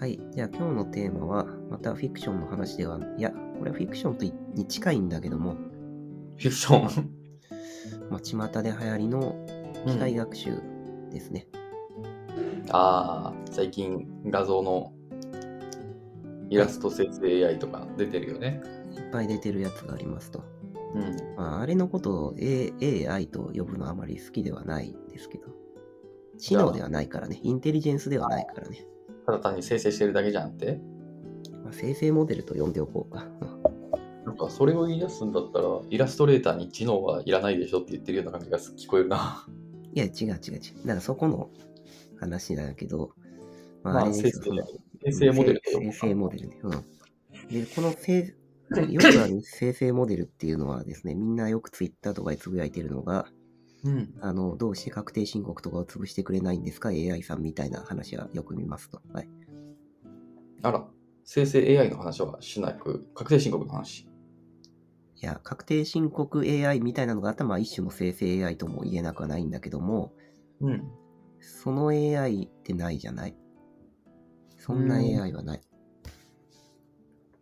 はい。じゃあ今日のテーマは、またフィクションの話では、いや、これはフィクションといに近いんだけども、フィクション？まあ、巷で流行りの機械学習ですね。ああ、最近画像のイラスト生成 AI とか出てるよね。いっぱい出てるやつがありますと。うん。まあ、あれのことを A- AI と呼ぶのはあまり好きではないですけど、知能ではないからね、インテリジェンスではないからね。ただ単に生成してるだけじゃんって。まあ、生成モデルと呼んでおこうか。なんかそれを言い出すんだったら、イラストレーターに知能はいらないでしょって言ってるような感じが聞こえるな。いや、違う違う違う。だからそこの話なんだけど、ままあ、れ生成ですよ生成モデル生か成モデルね。うん。で、この生、よくある生成モデルっていうのはですね、みんなよくツイッターとかでつぶやいてるのが、うん。あの、どうして確定申告とかを潰してくれないんですか ?AI さんみたいな話はよく見ますと。はい。あら、生成 AI の話はしなく、確定申告の話。いや、確定申告 AI みたいなのがあったら、まあ一種の生成 AI とも言えなくはないんだけども、うん。その AI ってないじゃない？そんな AI はない。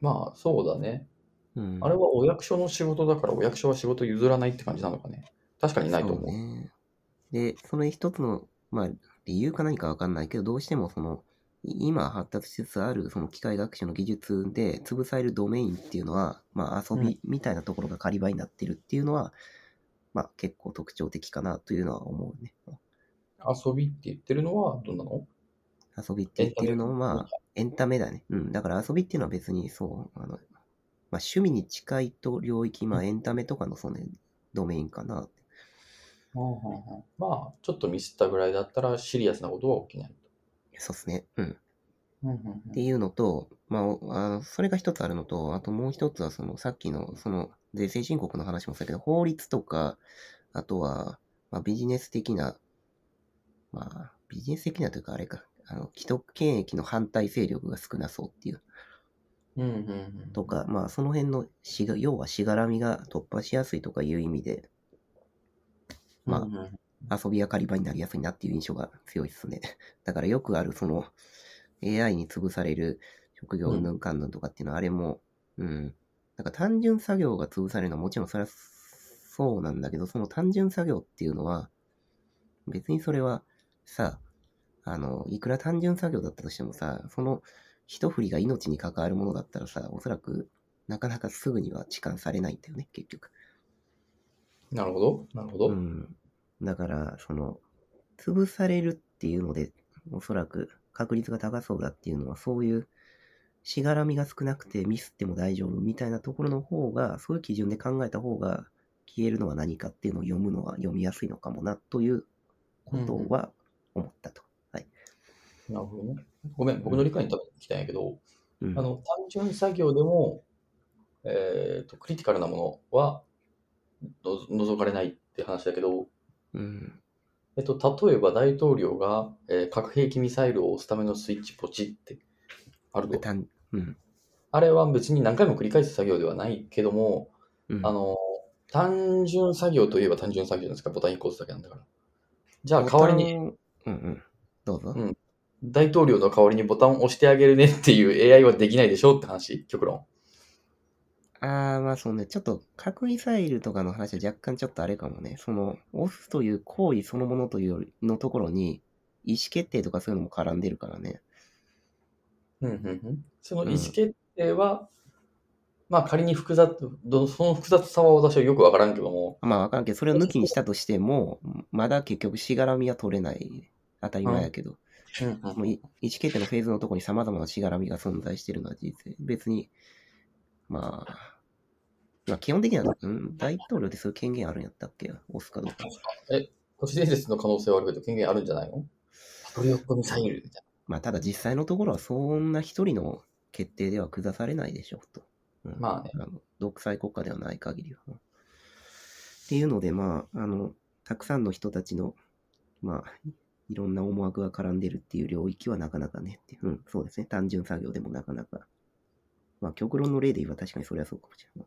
まあ、そうだね。うん。あれはお役所の仕事だから、お役所は仕事譲らないって感じなのかね。確かにないと思う。そうね。で、その一つの、まあ、理由か何かわかんないけど、どうしてもその、い今発達しつつあるその機械学習の技術で潰されるドメインっていうのは、まあ遊びみたいなところが仮場になってるっていうのは、まあ結構特徴的かなというのは思うね。遊びって言ってるのはどんなの？遊びって言ってるのは、まうんあ、エンタメだね。うん。だから遊びっていうのは別にそう、あの、まあ趣味に近いと領域、まあエンタメとかのその、ドメインかなってまあ、ちょっとミスったぐらいだったらシリアスなことは起きない。そうっすね。うん。うんっていうのと、まあお、あのそれが一つあるのと、あともう一つは、その、さっきの、その、税制申告の話もそうだけど、法律とか、あとは、まあ、ビジネス的な、まあ、ビジネス的なというか、あれか、あの、既得権益の反対勢力が少なそうっていう、うんうんうんとか、まあ、その辺のしが、要はしがらみが突破しやすいとかいう意味で、まあ遊びや狩り場になりやすいなっていう印象が強いですね。だからよくあるその AI に潰される職業うんぬんかんぬんとかっていうのはあれも、うん。なんか単純作業が潰されるのはもちろんそれはそうなんだけど、その単純作業っていうのは別にそれはさ、あの、いくら単純作業だったとしてもさ、その一振りが命に関わるものだったらさ、おそらくなかなかすぐには痴漢されないんだよね、結局。なるほど。なるほど。うん。だから、その、潰されるっていうので、おそらく確率が高そうだっていうのは、そういうしがらみが少なくてミスっても大丈夫みたいなところの方が、そういう基準で考えた方が、消えるのは何かっていうのを読むのは読みやすいのかもな、ということは思ったと。はい。なるほどね。ごめん、僕の理解に多分聞きたいんやけど、うん、あの、単純作業でも、えっ、と、クリティカルなものはの除かれないって話だけど、うん。えっと、例えば大統領が、えー核兵器ミサイルを押すためのスイッチポチってあると。単うん。あれは別に何回も繰り返す作業ではないけども、うん。あの、単純作業といえば単純作業じゃないですか、ボタン1個押すだけなんだから。じゃあ代わりに。うんうん。どうぞ。うん大統領の代わりにボタンを押してあげるねっていう AI はできないでしょって話、極論。ああ、まあそうね、ちょっと核ミサイルとかの話は若干ちょっとあれかもね。その、押すという行為そのものというよりのところに、意思決定とかそういうのも絡んでるからね。うんうんうん、その意思決定は、まあ仮に複雑、どその複雑さは私はよくわからんけども、まあわからんけど、それを抜きにしたとしても、まだ結局しがらみは取れない。当たり前やけど、うんうんもうい意思決定のフェーズのところに様々なしがらみが存在しているのは事実で。別に、まあ、まあ基本的には、うん、大統領ってそういう権限あるんやったっけ？押すかどうか。都市伝説の可能性はあるけど権限あるんじゃないの？パトリオットミサイルみたいまあただ実際のところはそんな一人の決定では下されないでしょうと。うんまあね。あの独裁国家ではない限りは。うんっていうので、まあ、あの、たくさんの人たちの、まあ、いいろんな思惑が絡んでるっていう領域はなかなかねうん、そうですね。単純作業でもなかなか。まあ、極論の例で言えば確かにそれはそうかもしれない。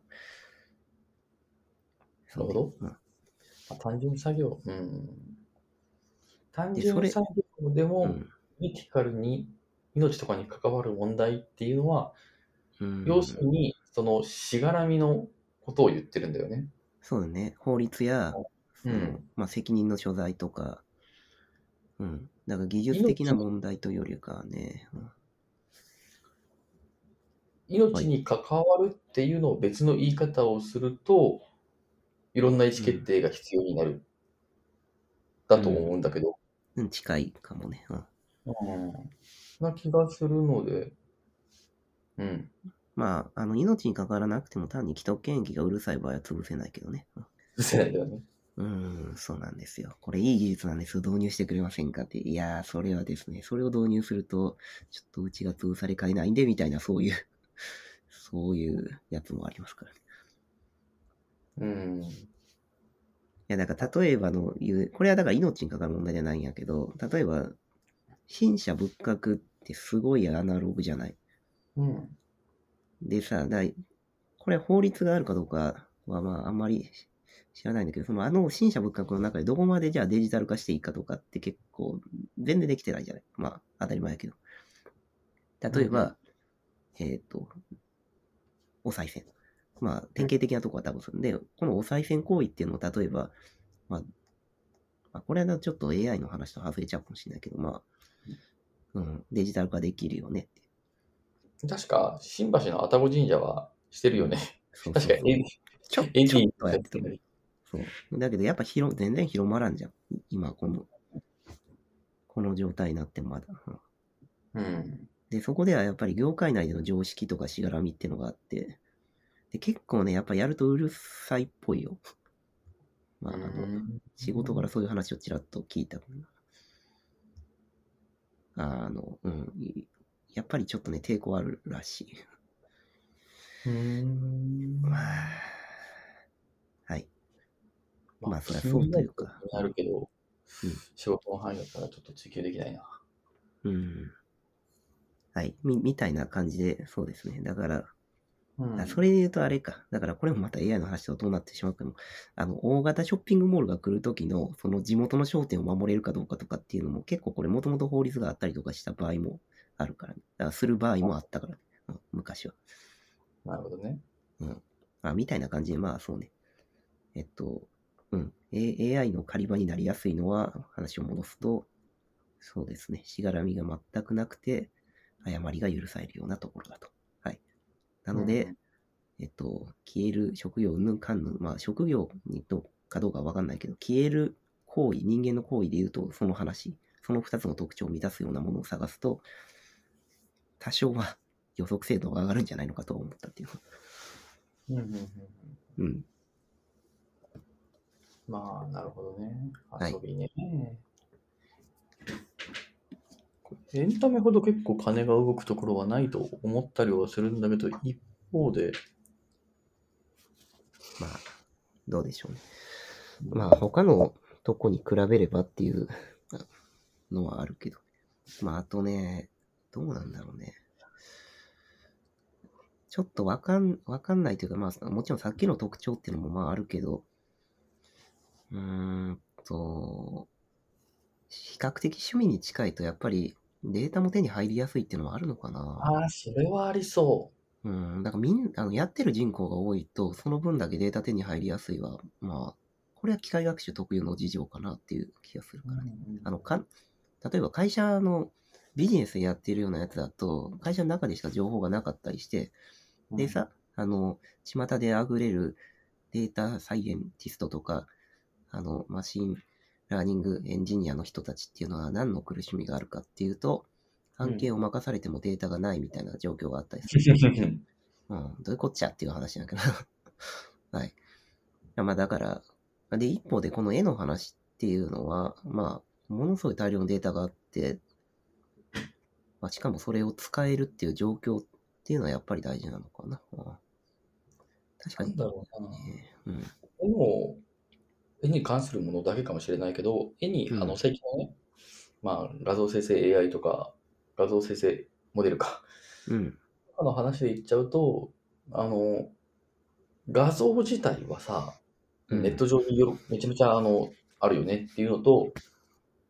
なるほどうんまあ単純作業。うん。単純作業でも、うんクリティカルに命とかに関わる問題っていうのは、うん要するに、そのしがらみのことを言ってるんだよね。そうだね。法律や、うんまあ、責任の所在とか、うん。だから技術的な問題というよりかはね、うん命に関わるっていうのを別の言い方をすると、いろんな意思決定が必要になる。だと思うんだけど。うん、近いかもね。うんうん。な気がするので、うん。まあ、あの、命に関わらなくても単に既得権益がうるさい場合は潰せないけどね。許せないよね。うん、うんそうなんですよ。これいい技術なんです。導入してくれませんかって。いやー、それはですね、それを導入すると、ちょっとうちが潰されかねないんで、みたいな、そういう、そういうやつもありますからね。うん。いや、だから例えばの言う、これはだから命に関わる問題じゃないんやけど、例えば、新車仏閣ってすごいアナログじゃない？うん。でさ、だいこれ法律があるかどうかはまああんまり知らないんだけど、そのあの新車仏閣の中でどこまでじゃあデジタル化していいかとかって結構全然できてないじゃない？まあ当たり前やけど。例えば、えっ、と、お賽銭。まあ典型的なとこは多分それで、このお賽銭行為っていうのを例えば、まあ、まあ、これはちょっと AI の話と外れちゃうかもしれないけど、まあ、うん、デジタル化できるよねって。確か、新橋の愛宕神社はしてるよね。そうそうそう確かに、ちょっとやってる。そう。だけどやっぱ広、全然広まらんじゃん。今、この、この状態になってもまだ。うんうん。で、そこではやっぱり業界内での常識とかしがらみっていうのがあって、で、結構ね、やっぱやるとうるさいっぽいよ。まあ、あの、仕事からそういう話をちらっと聞いた。あの、うん。いやっぱりちょっとね、抵抗あるらしい。うん。まあ、はい。まあそりゃそうというか気になるけど、うん仕事の範囲だったらちょっと追求できないな。うん。はい。み、みたいな感じで、そうですね。だから、うんあそれで言うとあれか。だからこれもまた AI の話とどうなってしまうかも。あの、大型ショッピングモールが来るときの、その地元の商店を守れるかどうかとかっていうのも結構これもともと法律があったりとかした場合もあるからね。だからする場合もあったからね。うん、昔は。なるほどね。あ、みたいな感じで、まあそうね。えっと、うん。A- AI の狩り場になりやすいのは、話を戻すと、そうですね。しがらみが全くなくて、誤りが許されるようなところだと。はい。なので、うんえっと、消える職業うんぬんかんぬん、まあ職業にどうかどうかわかんないけど、消える行為、人間の行為で言うと、その話、その二つの特徴を満たすようなものを探すと、多少は予測精度が上がるんじゃないのかと思ったっていう。うんうんうん。まあ、なるほどね。はい遊びね。これエンタメほど結構金が動くところはないと思ったりはするんだけど、一方で、まあ、どうでしょうね。まあ、他のとこに比べればっていう のはあるけど。まあ、あとね、どうなんだろうね。ちょっとわかん、わかんないというか、まあ、もちろんさっきの特徴っていうのもまああるけど、うーんと、比較的趣味に近いとやっぱりデータも手に入りやすいっていうのもあるのかな。ああ、それはありそうん、だからみんあの、やってる人口が多いと、その分だけデータ手に入りやすいは、まあ、これは機械学習特有の事情かなっていう気がするう。からね。あの、かん、例えば会社のビジネスでやってるようなやつだと、会社の中でしか情報がなかったりして、でさ、あの、巷であぶれるデータサイエンティストとか、あの、 machine learning エンジニアの人たちっていうのは何の苦しみがあるかっていうと、案件を任されてもデータがないみたいな状況があったりする。うん、どういうこっちゃっていう話だけど。はい。まあだから、で、一方でこの絵の話っていうのは、まあ、ものすごい大量のデータがあって、まあ、しかもそれを使えるっていう状況っていうのはやっぱり大事なのかな。うん確かに。なんだろうな。うん。絵の、絵に関するものだけかもしれないけど、絵に、うんあの、最近はね、まあ、画像生成 AI とか、画像生成モデルか、うん。あの話で言っちゃうと、あの、画像自体はさ、うんネット上によろめちゃめちゃあのあるよねっていうのと、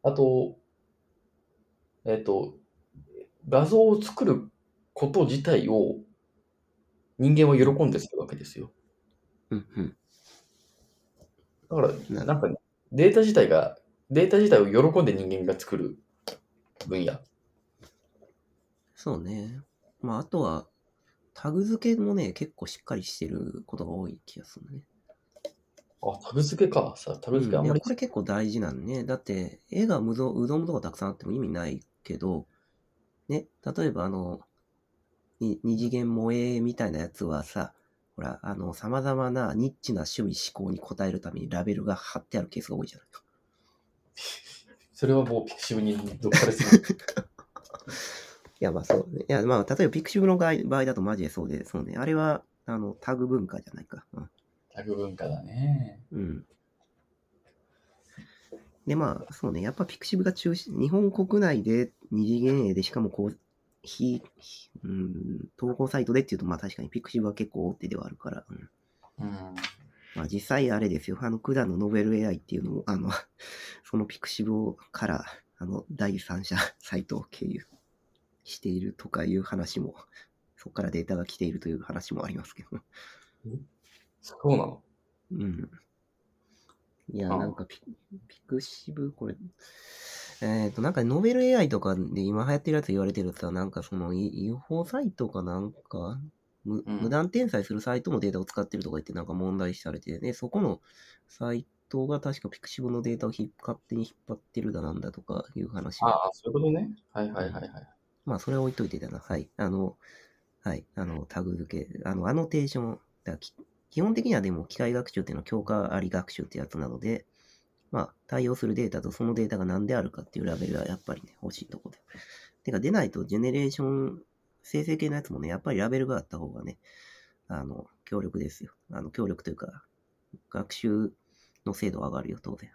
あと、えっ、と、画像を作ること自体を人間は喜んでするわけですよ。うん。うん。だから、ななんかね、データ自体が、データ自体を喜んで人間が作る分野。そうね。まあ、あとは、タグ付けもね、結構しっかりしてることが多い気がするね。あ、タグ付けか。さ、タグ付けあんまりうんこれ結構大事なんね。だって、絵が無造うどんとかたくさんあっても意味ないけど、ね、例えばあの、に二次元萌えみたいなやつはさ、ほら、あの、様々なニッチな趣味思考に応えるためにラベルが貼ってあるケースが多いじゃないか。それはもう pixiv にどっかでする。いや、まあそうね。いや、まあ、例えば pixiv の場合だとマジでそうで、そうね。あれは、あの、タグ文化じゃないか。うんタグ文化だね。うん。で、まあ、そうね、やっぱ pixiv が中心、日本国内で二次元絵で、しかもこう、非、非うん、投稿サイトでっていうと、まあ確かに pixiv は結構大手ではあるから、うん。うん。まあ実際あれですよ、あの、件の NovelAI っていうのも、あの、その pixiv をから、あの、第三者サイトを経由しているとかいう話も、そこからデータが来ているという話もありますけど。そうなの？うん。いや、あなんかピ、 pixiv、これ、えっ、と、なんか、 NovelAI とかで今流行ってるやつ言われてるさ、なんかその、い違法サイトかなんか、無うん無断転載するサイトもデータを使ってるとか言ってなんか問題視されて、ね、そこのサイトが確かピクシブのデータをひ勝手に引っ張ってるだなんだとかいう話がああ、そういうことね。はいはいはいはい。まあ、それは置いといてだな。はい。あの、はい。あの、タグ付け、あの、アノテーション、だき基本的にはでも機械学習っていうのは教科あり学習ってやつなので、まあ、対応するデータとそのデータが何であるかっていうラベルはやっぱりね、欲しいとこで。てか、出ないとジェネレーション、生成系のやつもね、やっぱりラベルがあった方がね、あの、強力ですよ。あの、強力というか、学習の精度上がるよ、当然。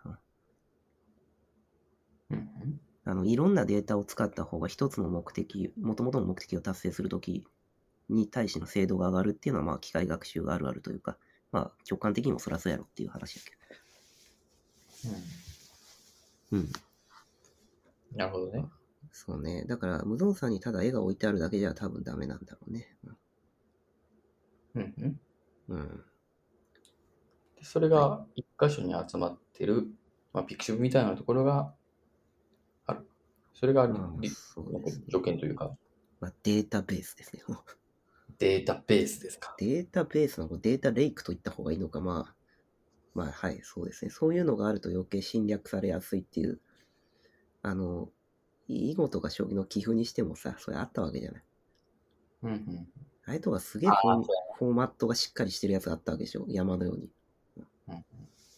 うんうんあの、いろんなデータを使った方が一つの目的、元々の目的を達成するときに対しての精度が上がるっていうのは、まあ、機械学習があるあるというか、まあ、直感的にもそらそうやろっていう話だけうんど。うん。なるほどね。そうね。だから、無造作にただ絵が置いてあるだけじゃ多分ダメなんだろうね。うんうんうん。でそれが一箇所に集まってる、まあ、ピクシブみたいなところがある。それがあるうんか条件というか、まあ、データベースですね。データベースですか。データベースのデータレイクと言った方がいいのか、まあ、まあ、はい、そうですね。そういうのがあると余計侵略されやすいっていう、あの、囲碁とか将棋の棋譜にしてもさ、それあったわけじゃない。うんうんあれとかすげえフォーそうフォーマットがしっかりしてるやつがあったわけでしょ？山のように。うん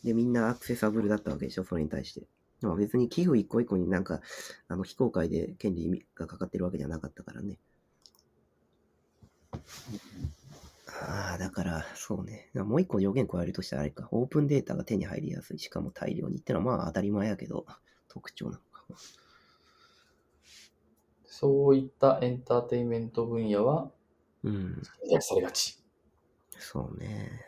で、みんなアクセサブルだったわけでしょ？それに対して。でも別に寄付一個一個になんか、あの、非公開で権利がかかってるわけじゃなかったからね。ああ、だから、そうね。もう一個条件加えるとしたらあれか。オープンデータが手に入りやすい。しかも大量にってのはまあ当たり前やけど、特徴なのか。そういったエンターテインメント分野はうん。されがち。そうね。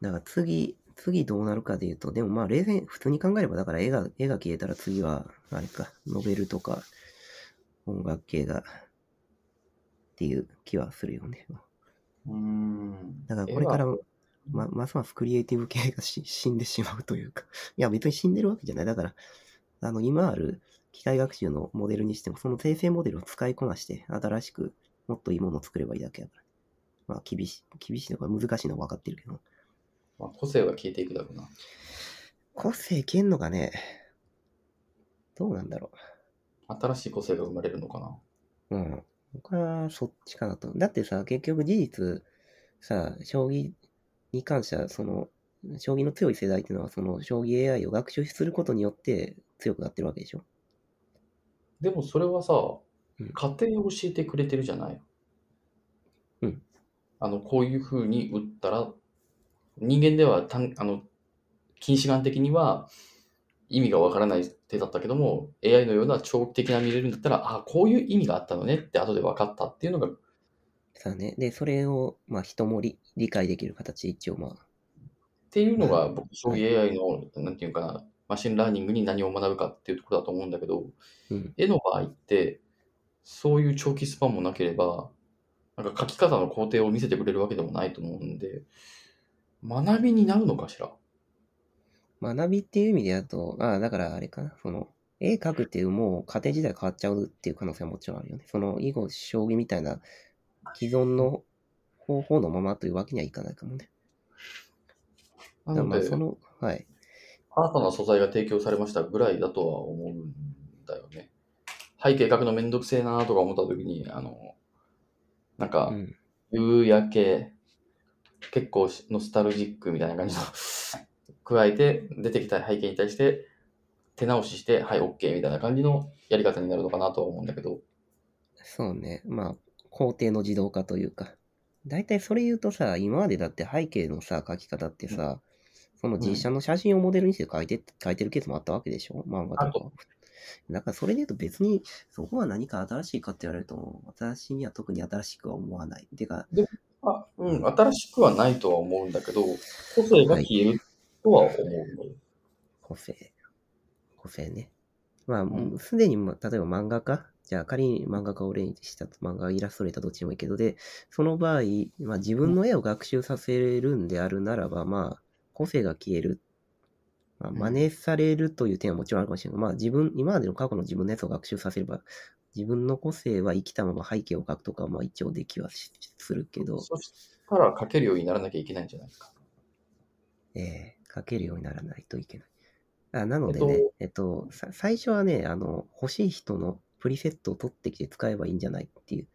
だから次、次どうなるかで言うと、でもまあ冷静に、普通に考えれば、だから絵が、絵が消えたら次は、あれか、ノベルとか、音楽系が、っていう気はするよね。うーん。だからこれからま、ますますクリエイティブ系がし死んでしまうというか、いや別に死んでるわけじゃない。だから、あの、今ある機械学習のモデルにしても、その生成モデルを使いこなして、新しくもっといいものを作ればいいだけだから。まあ、厳しい、厳しいのか難しいのは分かってるけど。まあ、個性は消えていくだろうな。個性消えんのかねどうなんだろ新しい個性が生まれるのかな。う。うん。僕はそっちかなと。だってさ、結局事実、さ、将棋に関しては、その、将棋の強い世代っていうのは、その、将棋 AI を学習することによって強くなってるわけでしょ？でもそれはさうん、家庭を教えてくれてるじゃない？うんあの、こういう風に打ったら、人間では単、あの、近視眼的には意味がわからない手だったけども、AI のような長期的な見れるんだったら、あ、こういう意味があったのねって後で分かったっていうのが、そうね。で、それを、まあ、人も理理解できる形で一応、まあ、っていうのが、僕、将棋 AI の、なんていうかな、 machine learning に何を学ぶかっていうところだと思うんだけど、うん。絵の場合って、そういう長期スパンもなければ、なんか書き方の工程を見せてくれるわけでもないと思うんで、学びになるのかしら？学びっていう意味でだと、ああ、だからあれかな、その、絵描くっていうもう家庭自体変わっちゃうっていう可能性はもちろんあるよね。その、囲碁、将棋みたいな既存の方法のままというわけにはいかないかもね。なので、まあその、はい。新たな素材が提供されましたぐらいだとは思うんだよね。背景描くのめんどくせえなとか思った時に、あの、なんかう、ん。夕焼け、結構ノスタルジックみたいな感じの加えて、出てきた背景に対して、手直しして、はい、OK みたいな感じのやり方になるのかなとは思うんだけど、そうね。まあ、工程の自動化というか。大体それ言うとさ、今までだって背景のさ、描き方ってさ、その実写の写真をモデルにして描いて、描いてるケースもあったわけでしょ？漫画とか。だからそれで言うと別に、そこは何か新しいかって言われると、私には特に新しくは思わない。てか、あうん、新しくはないとは思うんだけど、個性が消えるとは思う。個性。個性ね。まあ、んもうすでに、まあ例えば漫画家？じゃあ仮に漫画家を例にした漫画イラストレーターどっちでもいいけど、で、その場合、まあ自分の絵を学習させるんであるならば、まあ、個性が消える。まあ、うん真似されるという点はもちろんあるかもしれない。まあ自分、今までの過去の自分のやつを学習させれば、自分の個性は生きたまま背景を描くとかは、まあ一応できはしするけど、そしたら書けるようにならなきゃいけないんじゃないですか？ええ書けるようにならないといけない。あなのでね、えっと、さ最初はね、あの、欲しい人のプリセットを取ってきて使えばいいんじゃないっていう。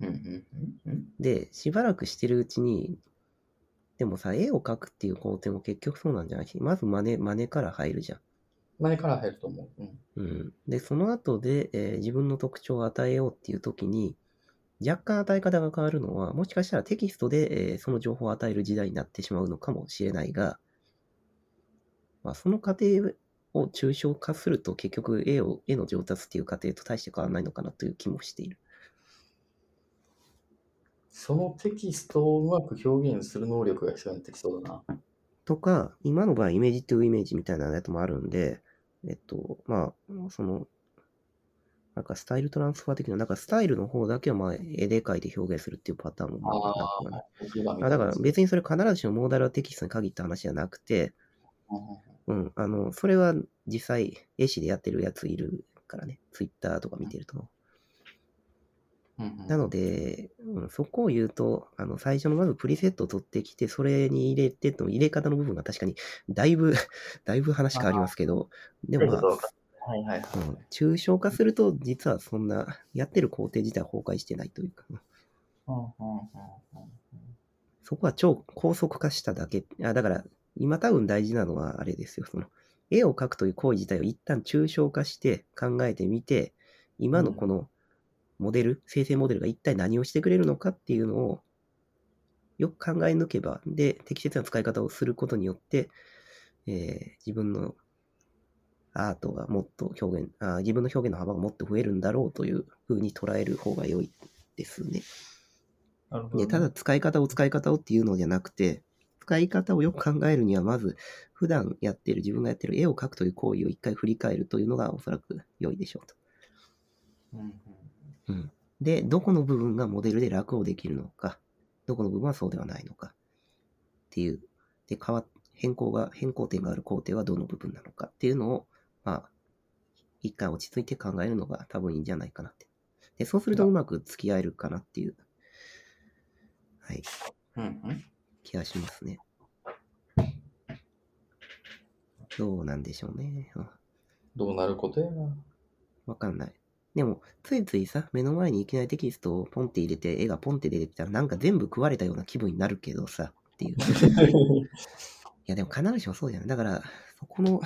うんうんうんうん。で、しばらくしてるうちに、でもさ、絵を描くっていう工程も結局そうなんじゃないし、まず真似、真似から入るじゃん。何から入ると思う、うん、うん。で、その後で、えー自分の特徴を与えようっていう時に、若干与え方が変わるのは、もしかしたらテキストで、えーその情報を与える時代になってしまうのかもしれないが、まあ、その過程を抽象化すると結局絵を、絵の上達っていう過程と大して変わらないのかなという気もしている。そのテキストをうまく表現する能力が必要になってきそうだな。とか、今の場合、イメージトゥイメージみたいなやつもあるんで、えっと、まあ、その、なんかスタイルトランスファー的な、なんかスタイルの方だけはまあ絵で描いて表現するっていうパターンもまあなくはないああだから別にそれ必ずしもモーダルはテキストに限った話じゃなくて、うんうん、あの、それは実際絵師でやってるやついるからね、ツイッターとか見てると。うんうん。なので、うん、そこを言うと、あの、最初のまずプリセットを取ってきて、それに入れての入れ方の部分が確かに、だいぶ、だいぶ話変わりますけど、でもまあ、はいはいはい。うん、抽象化すると、実はそんな、やってる工程自体は崩壊してないというか、うんうんうんうんそこは超高速化しただけ。あだから、今多分大事なのはあれですよ。その、絵を描くという行為自体を一旦抽象化して考えてみて、今のこのモデル、生成モデルが一体何をしてくれるのかっていうのをよく考え抜けば、で、適切な使い方をすることによって、えー自分のアートがもっと表現あー、自分の表現の幅がもっと増えるんだろうというふうに捉える方が良いですね。ねで、ただ使い方を使い方をっていうのじゃなくて、使い方をよく考えるには、まず、普段やってる、自分がやってる絵を描くという行為を一回振り返るというのがおそらく良いでしょうと。うん。で、どこの部分がモデルで楽をできるのか、どこの部分はそうではないのか、っていう。で、変わ、変更が、変更点がある工程はどの部分なのかっていうのを、まあ、一回落ち着いて考えるのが多分いいんじゃないかなって。で、そうするとうまく付き合えるかなっていう、はい、うんうん気がしますね。どうなんでしょうね。うんどうなることやな。わかんない。でも、ついついさ、目の前にいきなりテキストをポンって入れて、絵がポンって出てきたら、なんか全部食われたような気分になるけどさ、っていう。いや、でも必ずしもそうじゃない。だから、そこの、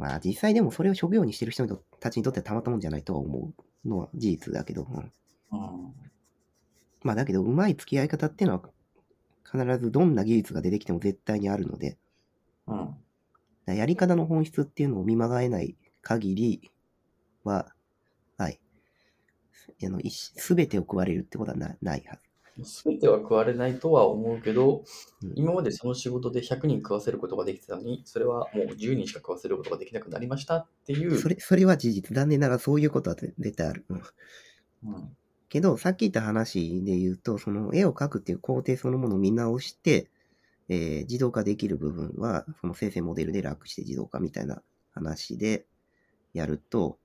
まあ実際でもそれを職業にしてる人たちにとってはたまったもんじゃないとは思うのは事実だけど、うんうんまあだけど、うまい付き合い方っていうのは、必ずどんな技術が出てきても絶対にあるので、うん。やり方の本質っていうのを見まがえない限りは、はい。あの、すべてを食われるってことはなないはず。すべては食われないとは思うけど、うん今までその仕事で100人食わせることができてたのに、それはもう10人しか食わせることができなくなりましたっていう。それ、それは事実。残念ながらそういうことは絶対ある。うんうん。けど、さっき言った話で言うと、その絵を描くっていう工程そのものを見直して、えー自動化できる部分は、その生成モデルで楽して自動化みたいな話でやると、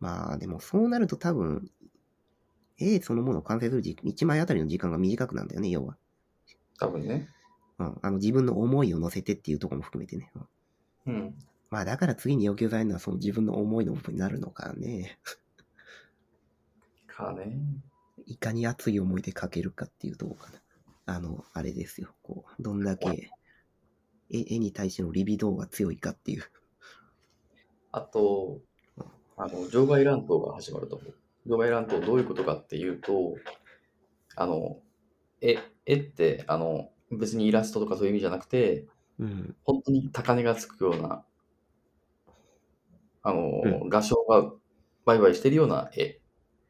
まあでもそうなると多分、絵そのものを完成する時1枚あたりの時間が短くなるんだよね、要は。多分ね。うん、あの自分の思いを乗せてっていうところも含めてね。うんうん。まあだから次に要求されるのはその自分の思いの部分になるのかね。かね。いかに熱い思いで描けるかっていうところかな。あの、あれですよ。こう、どんだけ絵絵に対してのリビドーが強いかっていう。あと、あの、場外乱闘が始まると思う。場外乱闘どういうことかっていうと、あの、絵、絵って、あの、別にイラストとかそういう意味じゃなくて、うん。本当に高値がつくような、あの、う画商が売買してるような絵。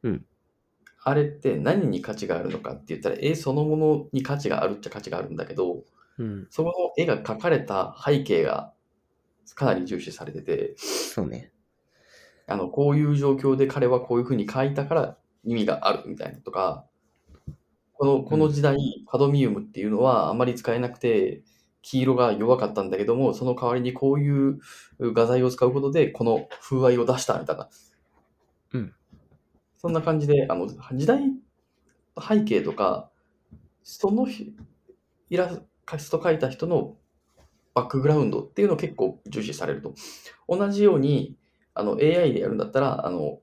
うんあれって何に価値があるのかって言ったら、絵そのものに価値があるっちゃ価値があるんだけど、うん。その絵が描かれた背景がかなり重視されてて、そうね。あの、こういう状況で彼はこういうふうに描いたから意味があるみたいなとか、このこの時代、カドミウムっていうのはあんまり使えなくて、黄色が弱かったんだけども、その代わりにこういう画材を使うことで、この風合いを出したみたいな。うんそんな感じで、あの、時代背景とか、その日イラスト描いた人のバックグラウンドっていうのを結構重視されると。同じように、あの、AI でやるんだったら、あの、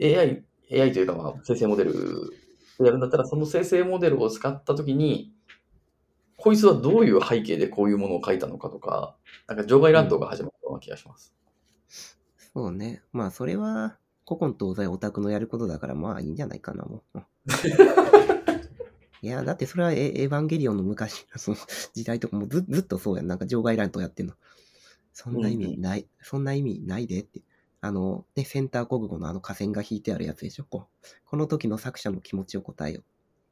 AI、AI というか、まあ、生成モデルでやるんだったら、その生成モデルを使ったときに、こいつはどういう背景でこういうものを書いたのかとか、なんか場外乱闘が始まったような気がします。そうね。まあそれは、古今東西オタクのやることだから、まあいいんじゃないかな、もう。うん いや、だってそれはエエヴァンゲリオンの昔、その時代とかもずずっとそうやん。なんか場外乱闘やってんの。そんな意味ない、そんな意味ないでって。あの、ね、センター国語のあの河川が引いてあるやつでしょ？こうこの時の作者の気持ちを答えよ。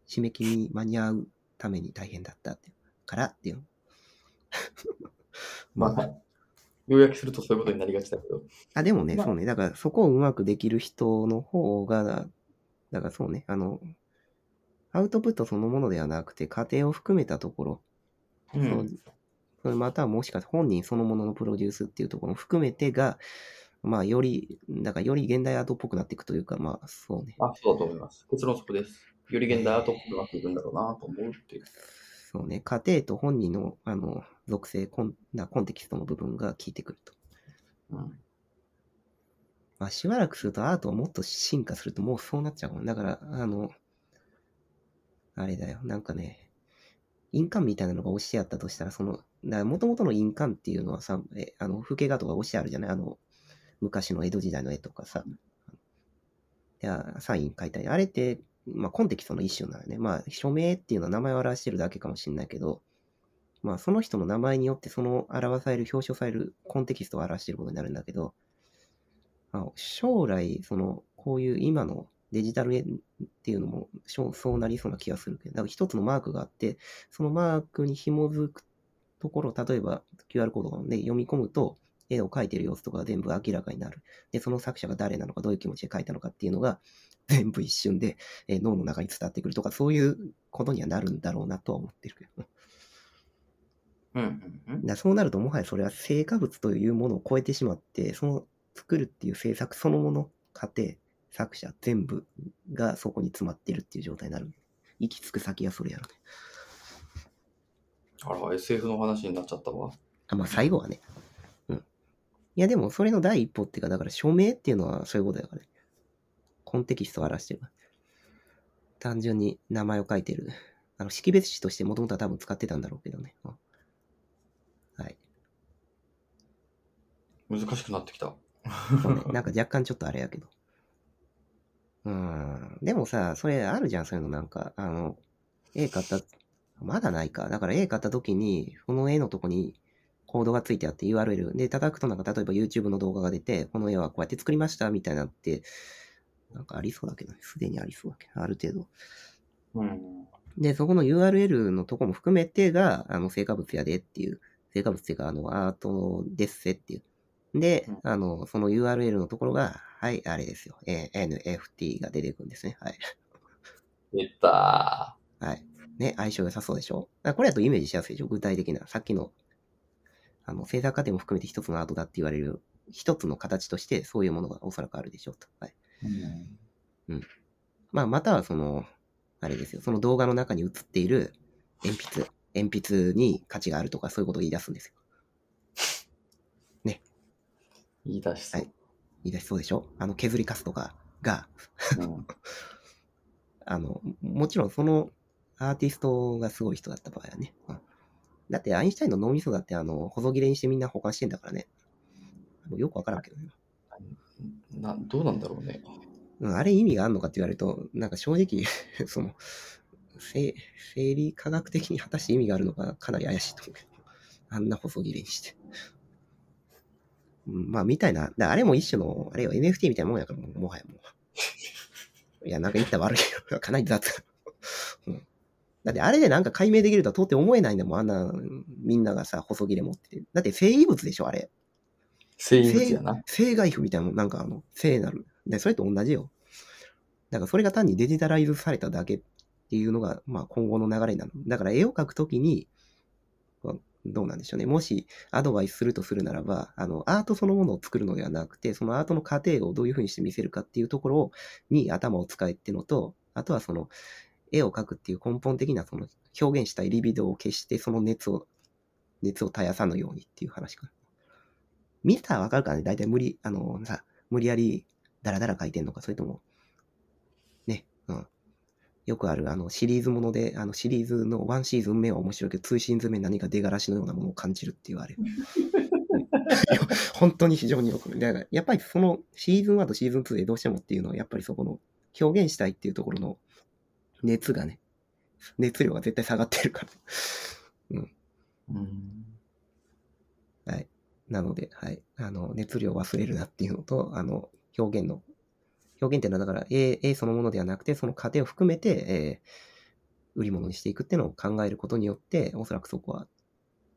締め切りに間に合うために大変だったって。からっていうの。まあ、要約するとそういうことになりがちだけど。あ、でもね、まあそうね。だから、そこをうまくできる人の方が、だからそうね、あの、アウトプットそのものではなくて、過程を含めたところ、うんそれまたはもしかして本人そのもののプロデュースっていうところも含めてが、まあ、より、だからより現代アートっぽくなっていくというか、まあ、そうね。あ、そうだと思います。結論そこです。より現代アートっぽくなっていくんだろうなと思うっていう。そうね。過程と本人の、あの、属性、コンなコンテキストの部分が効いてくると。うん。まあ、しばらくするとアートをもっと進化するともうそうなっちゃうもん。だから、あの、あれだよ。なんかね、印鑑みたいなのが押してあったとしたら、その、もともとの印鑑っていうのはさ、えあの、風景画とか押してあるじゃない？あの、昔の江戸時代の絵とかさ。いや、サイン書いたり。あれって、まあ、コンテキストの一種なのね。まあ、署名っていうのは名前を表してるだけかもしれないけど、まあ、その人の名前によってその表される、表彰されるコンテキストを表してることになるんだけど、あ将来、その、こういう今のデジタル絵っていうのもそうそうなりそうな気がするけど、だから一つのマークがあって、そのマークに紐づくところ、例えば QR コードで読み込むと、絵を描いてる様子とかが全部明らかになる。で、その作者が誰なのか、どういう気持ちで描いたのかっていうのが、全部一瞬で、えー脳の中に伝わってくるとか、そういうことにはなるんだろうなとは思ってるけど。うんうんうん。そうなると、もはやそれは成果物というものを超えてしまって、その作るっていう制作そのもの、過程、作者、全部がそこに詰まってるっていう状態になる。行き着く先はそれやろね。あら、SF の話になっちゃったわ。あ、まあ最後はね。うん。いやでもそれの第一歩っていうか、だから署名っていうのはそういうことだからね。コンテキストを表してる。単純に名前を書いてる。あの、識別詞としてもともとは多分使ってたんだろうけどね。うんはい。難しくなってきた。そうね、なんか若干ちょっとあれやけど。うん。でもさ、それあるじゃん、そういうのなんか。あの、絵買った、まだないか。だから絵買った時に、その絵のとこにコードがついてあって URL。で、叩くとなんか例えば YouTube の動画が出て、この絵はこうやって作りましたみたいなって、なんかありそうだけどね。すでにありそうだけど、ある程度。うん。で、そこの URL のとこも含めてが、あの、成果物やでっていう、成果物っていうか、あの、アートですせっていう。でうん、あの、その URL のところが、はい、あれですよ。えー NFT が出てくるんですね。はい。出たはい。ね、相性良さそうでしょ？これだとイメージしやすいでしょ？具体的な。さっきの、あの、制作過程も含めて一つのアートだって言われる、一つの形として、そういうものがおそらくあるでしょうと。はい。ー。うん。まあ、またはその、あれですよ。その動画の中に映っている鉛筆、鉛筆に価値があるとかそういうことを言い出すんですよ。言い出しそう。言い出しそうでしょ？あの、削りカスとかが、うん あの、もちろんそのアーティストがすごい人だった場合はね。うんだってアインシュタインの脳みそだってあの、細切れにしてみんな保管してんだからね。よくわからんけどね。などうなんだろうね。うん、あれ意味があるのかって言われると、なんか正直、その、生生理科学的に果たして意味があるのかかなり怪しいと思うけど。あんな細切れにして。うんまあ、みたいな。だあれも一種の、あれよ、NFT みたいなもんやから、もはやもう。いや、なんか言ったら悪いけど、かなり雑。うんだってあれでなんか解明できるとは到底思えないんだもん、あんな、みんながさ、細切れ持ってて。だって生異物でしょ、あれ。生物やな。生外符みたいなもん、なんかあの、聖なる。で、それと同じよ。だからそれが単にデジタライズされただけっていうのが、まあ今後の流れなの。だから絵を描くときに、まあどうなんでしょうね。もしアドバイスするとするならば、あの、アートそのものを作るのではなくて、そのアートの過程をどういうふうにして見せるかっていうところに頭を使えってのと、あとはその、絵を描くっていう根本的なその表現したいリビドを消して、その熱を、熱を絶やさぬようにっていう話かな。見たらわかるからね、大体無理、あのさ、無理やりダラダラ書いてんのか、それとも、ね、うん。よくある、あの、シリーズもので、あの、シリーズのワンシーズン目は面白いけど、ツーシーズン目何か出がらしのようなものを感じるって言われる。本当に非常によく。だから、やっぱりそのシーズン1とシーズン2でどうしてもっていうのは、やっぱりそこの表現したいっていうところの熱がね、熱量が絶対下がってるから。うん。はい。なので、はい。あの、熱量を忘れるなっていうのと、あの、表現の、表現っていうのはだから、絵、絵そのものではなくて、その過程を含めて、えー売り物にしていくっていうのを考えることによって、おそらくそこは、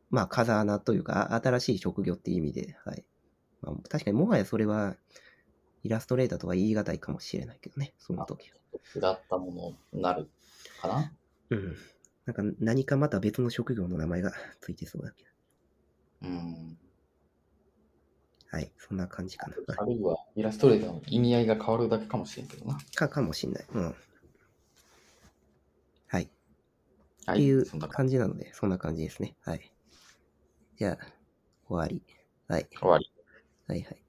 まあ、風穴というか、あ新しい職業っていう意味で、はい。まあ、確かにもはやそれは、イラストレーターとは言い難いかもしれないけどね、その時は。下ったものになるかな？うん。なんか何かまた別の職業の名前がついてそうだけど。うん。はい。そんな感じかな。あるいはイラストレーターの意味合いが変わるだけかもしれんけどな。か、かもしんない。うん。はい。はっていうそんな感感じなので、そんな感じですね。はい。じゃあ、終わり。はい。じ。終わり。はいはい。